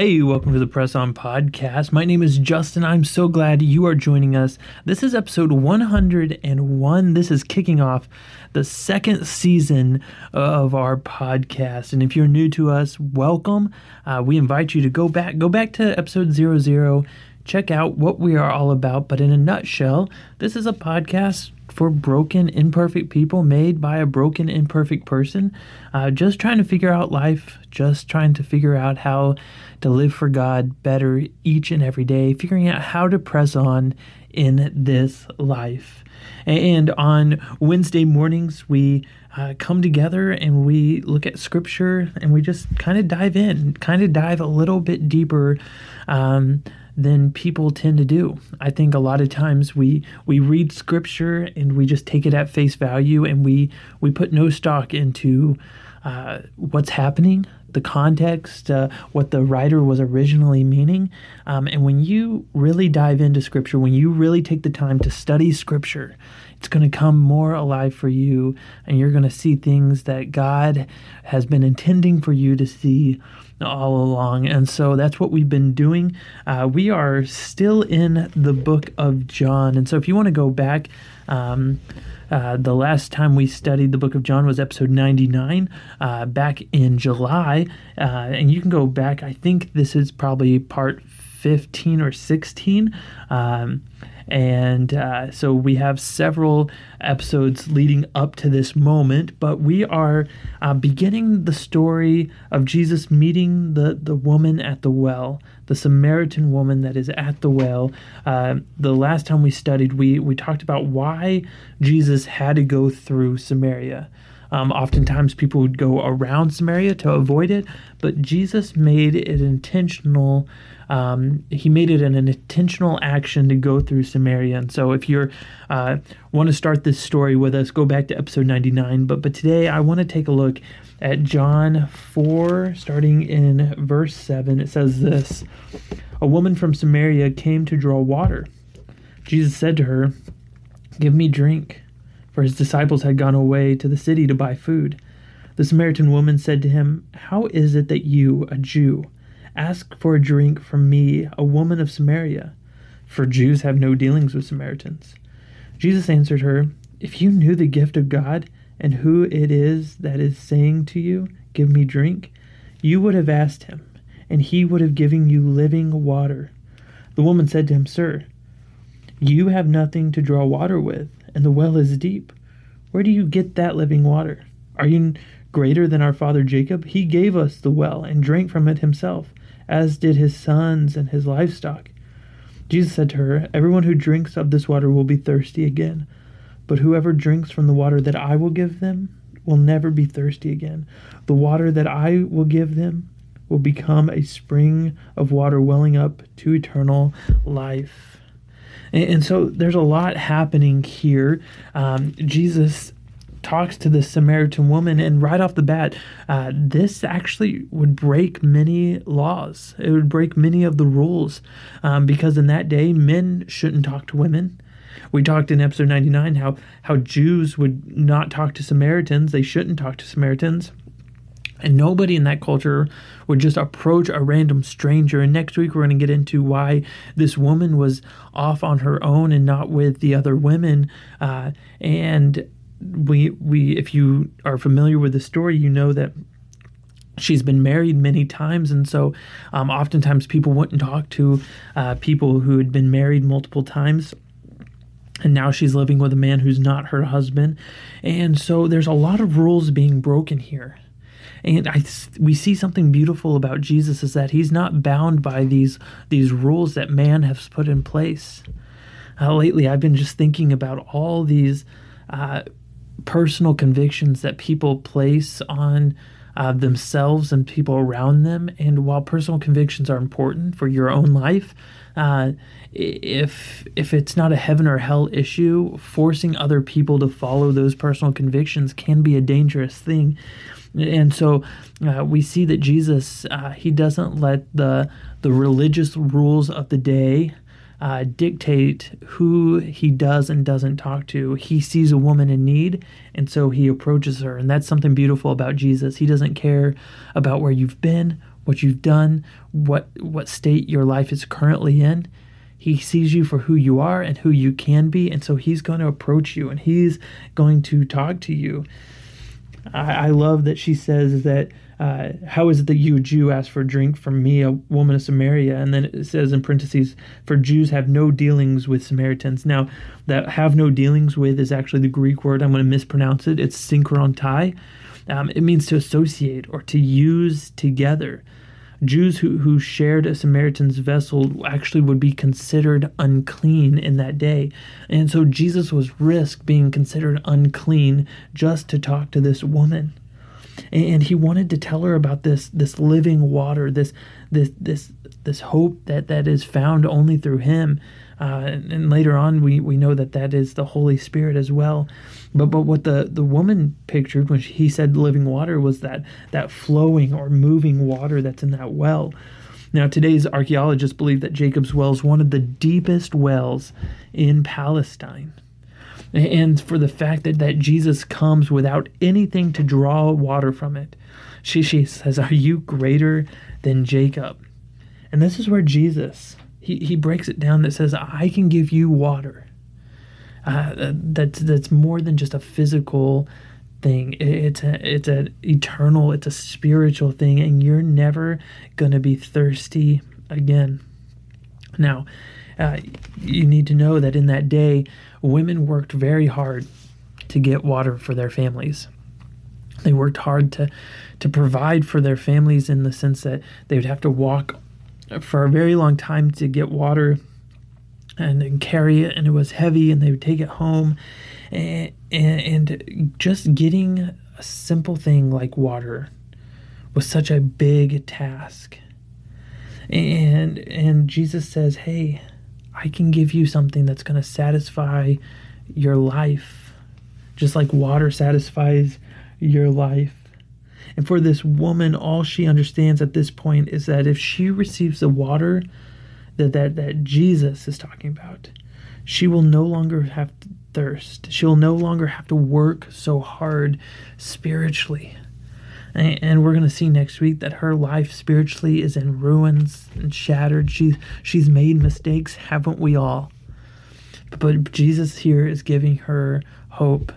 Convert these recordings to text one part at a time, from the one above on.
Hey, welcome to the Press On Podcast. My name is Justin. I'm so glad you are joining us. This is episode 101. This is kicking off the second season of our podcast. And if you're new to us, welcome. Uh, we invite you to go back, go back to episode 00, check out what we are all about. But in a nutshell, this is a podcast for broken, imperfect people made by a broken, imperfect person. Uh, just trying to figure out life, just trying to figure out how to live for God better each and every day, figuring out how to press on in this life. And on Wednesday mornings, we uh, come together and we look at scripture and we just kind of dive in, kind of dive a little bit deeper. Um, than people tend to do. I think a lot of times we we read scripture and we just take it at face value and we we put no stock into uh, what's happening, the context, uh, what the writer was originally meaning. Um, and when you really dive into scripture, when you really take the time to study scripture, it's going to come more alive for you and you're going to see things that God has been intending for you to see all along. And so that's what we've been doing. Uh, we are still in the book of John. And so if you want to go back, um, uh, the last time we studied the book of John was episode 99 uh, back in July. Uh, and you can go back, I think this is probably part 15 or 16. Um, and uh, so we have several episodes leading up to this moment, but we are uh, beginning the story of Jesus meeting the, the woman at the well, the Samaritan woman that is at the well. Uh, the last time we studied, we, we talked about why Jesus had to go through Samaria. Um, oftentimes, people would go around Samaria to avoid it, but Jesus made it intentional um, he made it an, an, intentional action to go through Samaria. And so, if you uh, want to start this story with us, go back to episode 99. But but today, I want to take a look at John 4, starting in verse 7. It says this A woman from Samaria came to draw water. Jesus said to her, Give me drink, for his disciples had gone away to the city to buy food. The Samaritan woman said to him, How is it that you, a Jew, Ask for a drink from me, a woman of Samaria, for Jews have no dealings with Samaritans. Jesus answered her, If you knew the gift of God and who it is that is saying to you, Give me drink, you would have asked him, and he would have given you living water. The woman said to him, Sir, you have nothing to draw water with, and the well is deep. Where do you get that living water? Are you greater than our father Jacob? He gave us the well and drank from it himself as did his sons and his livestock. Jesus said to her, Everyone who drinks of this water will be thirsty again, but whoever drinks from the water that I will give them will never be thirsty again. The water that I will give them will become a spring of water welling up to eternal life. And, and so there's a lot happening here. Um, Jesus talks to the Samaritan woman, and right off the bat, uh, this actually would break many laws. It would break many of the rules um, because in that day, men shouldn't talk to women. We talked in episode 99 how, how Jews would not talk to Samaritans, they shouldn't talk to Samaritans. And nobody in that culture would just approach a random stranger. And next week, we're going to get into why this woman was off on her own and not with the other women. Uh, and we we if you are familiar with the story, you know that she's been married many times, and so um, oftentimes people wouldn't talk to uh, people who had been married multiple times. And now she's living with a man who's not her husband. And so there's a lot of rules being broken here. And I, we see something beautiful about Jesus is that he's not bound by these these rules that man has put in place. Uh, lately, I've been just thinking about all these uh, personal convictions that people place on uh, themselves and people around them. And while personal convictions are important for your own life, uh, if if it's not a heaven or hell issue, forcing other people to follow those personal convictions can be a dangerous thing. And so uh, we see that Jesus uh, he doesn't let the the religious rules of the day uh, dictate who he does and doesn't talk to. He sees a woman in need, and so he approaches her. And that's something beautiful about Jesus. He doesn't care about where you've been, what you've done, what what state your life is currently in. He sees you for who you are and who you can be, and so he's going to approach you and he's going to talk to you. I, I love that she says that. Uh, how is it that you, a Jew, ask for drink from me, a woman of Samaria? And then it says in parentheses, for Jews have no dealings with Samaritans. Now, that have no dealings with is actually the Greek word. I'm going to mispronounce it. It's synchrontai. Um, it means to associate or to use together. Jews who, who shared a Samaritan's vessel actually would be considered unclean in that day. And so Jesus was risk being considered unclean just to talk to this woman. And he wanted to tell her about this this living water, this this this this hope that, that is found only through him. Uh, and, and, later on, we, we know that that is the Holy Spirit as well. But but what the, the woman pictured when he said living water was that that flowing or moving water that's in that well. Now, today's archaeologists believe that Jacob's well is one of the deepest wells in Palestine. And for the fact that, that Jesus comes without anything to draw water from it. She, she says, Are you greater than Jacob? And this is where Jesus he, he breaks it down that says, I can give you water. Uh, that's that's more than just a physical thing. It's a, it's an eternal, it's a spiritual thing, and you're never gonna be thirsty again. Now, uh, you need to know that in that day, women worked very hard to get water for their families. They worked hard to to provide for their families in the sense that they would have to walk for a very long time to get water and, and carry it, and it was heavy, and they would take it home. And, and, and just getting a simple thing like water was such a big task. And and Jesus says, "Hey, I can give you something that's going to satisfy your life, just like water satisfies your life." And for this woman, all she understands at this point is that if she receives the water that, that, that Jesus is talking about, she will no longer have thirst. She'll no longer have to work so hard spiritually. And, we're going to see next week that her life spiritually is in ruins and shattered. She's, she's made mistakes, haven't we all? But, but Jesus here is giving her hope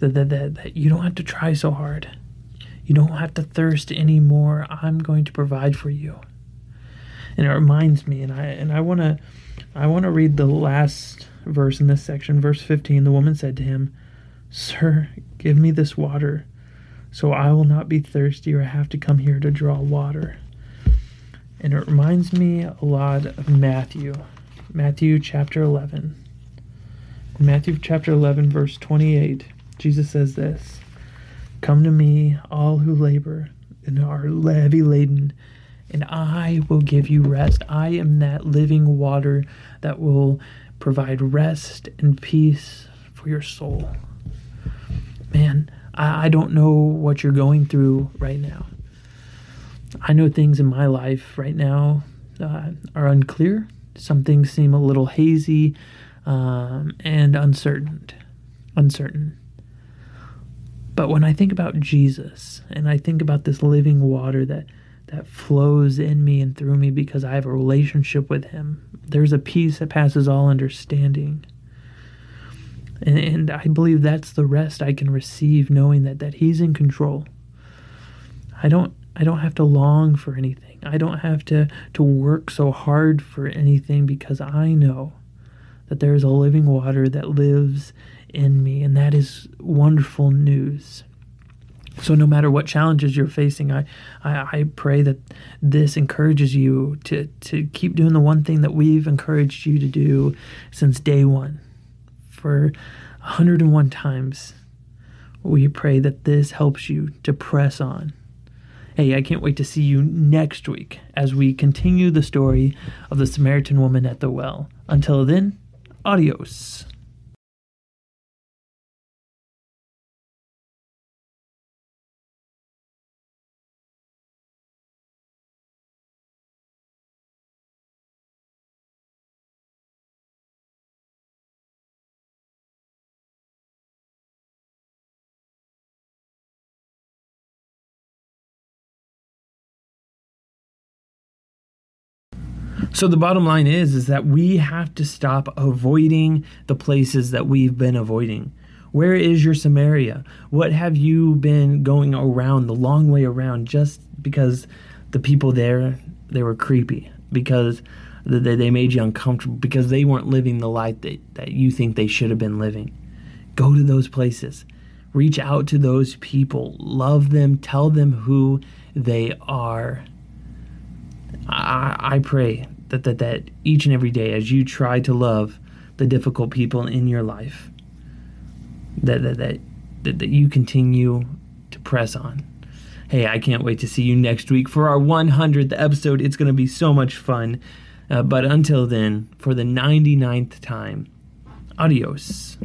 that, that, that, that you don't have to try so hard you don't have to thirst anymore. I'm going to provide for you. And it reminds me, and I and I want to I want to read the last verse in this section, verse 15. The woman said to him, "Sir, give me this water, so I will not be thirsty or have to come here to draw water." And it reminds me a lot of Matthew, Matthew chapter 11. In Matthew chapter 11, verse 28, Jesus says this Come to me, all who labor and are heavy laden, and I will give you rest. I am that living water that will provide rest and peace for your soul. Man, I, I don't know what you're going through right now. I know things in my life right now uh, are unclear. Some things seem a little hazy um, and uncertain. Uncertain. But when I think about Jesus and I think about this living water that that flows in me and through me because I have a relationship with him, there's a peace that passes all understanding. And, and I believe that's the rest I can receive knowing that that he's in control. I don't I don't have to long for anything. I don't have to to work so hard for anything because I know that there is a living water that lives in me, and that is wonderful news. So, no matter what challenges you're facing, I, I, I, pray that this encourages you to, to keep doing the one thing that we've encouraged you to do since day one. For 101 times, we pray that this helps you to press on. Hey, I can't wait to see you next week as we continue the story of the Samaritan woman at the well. Until then, adios. So the bottom line is is that we have to stop avoiding the places that we've been avoiding. Where is your Samaria? What have you been going around the long way around just because the people there they were creepy because they, they made you uncomfortable because they weren't living the life that, that you think they should have been living. Go to those places. Reach out to those people. Love them. Tell them who they are. I, I pray that, that, that each and every day, as you try to love the difficult people in your life, that, that, that, that, that you continue to press on. Hey, I can't wait to see you next week for our 100th episode. It's going to be so much fun. Uh, but until then, for the 99th time, adios.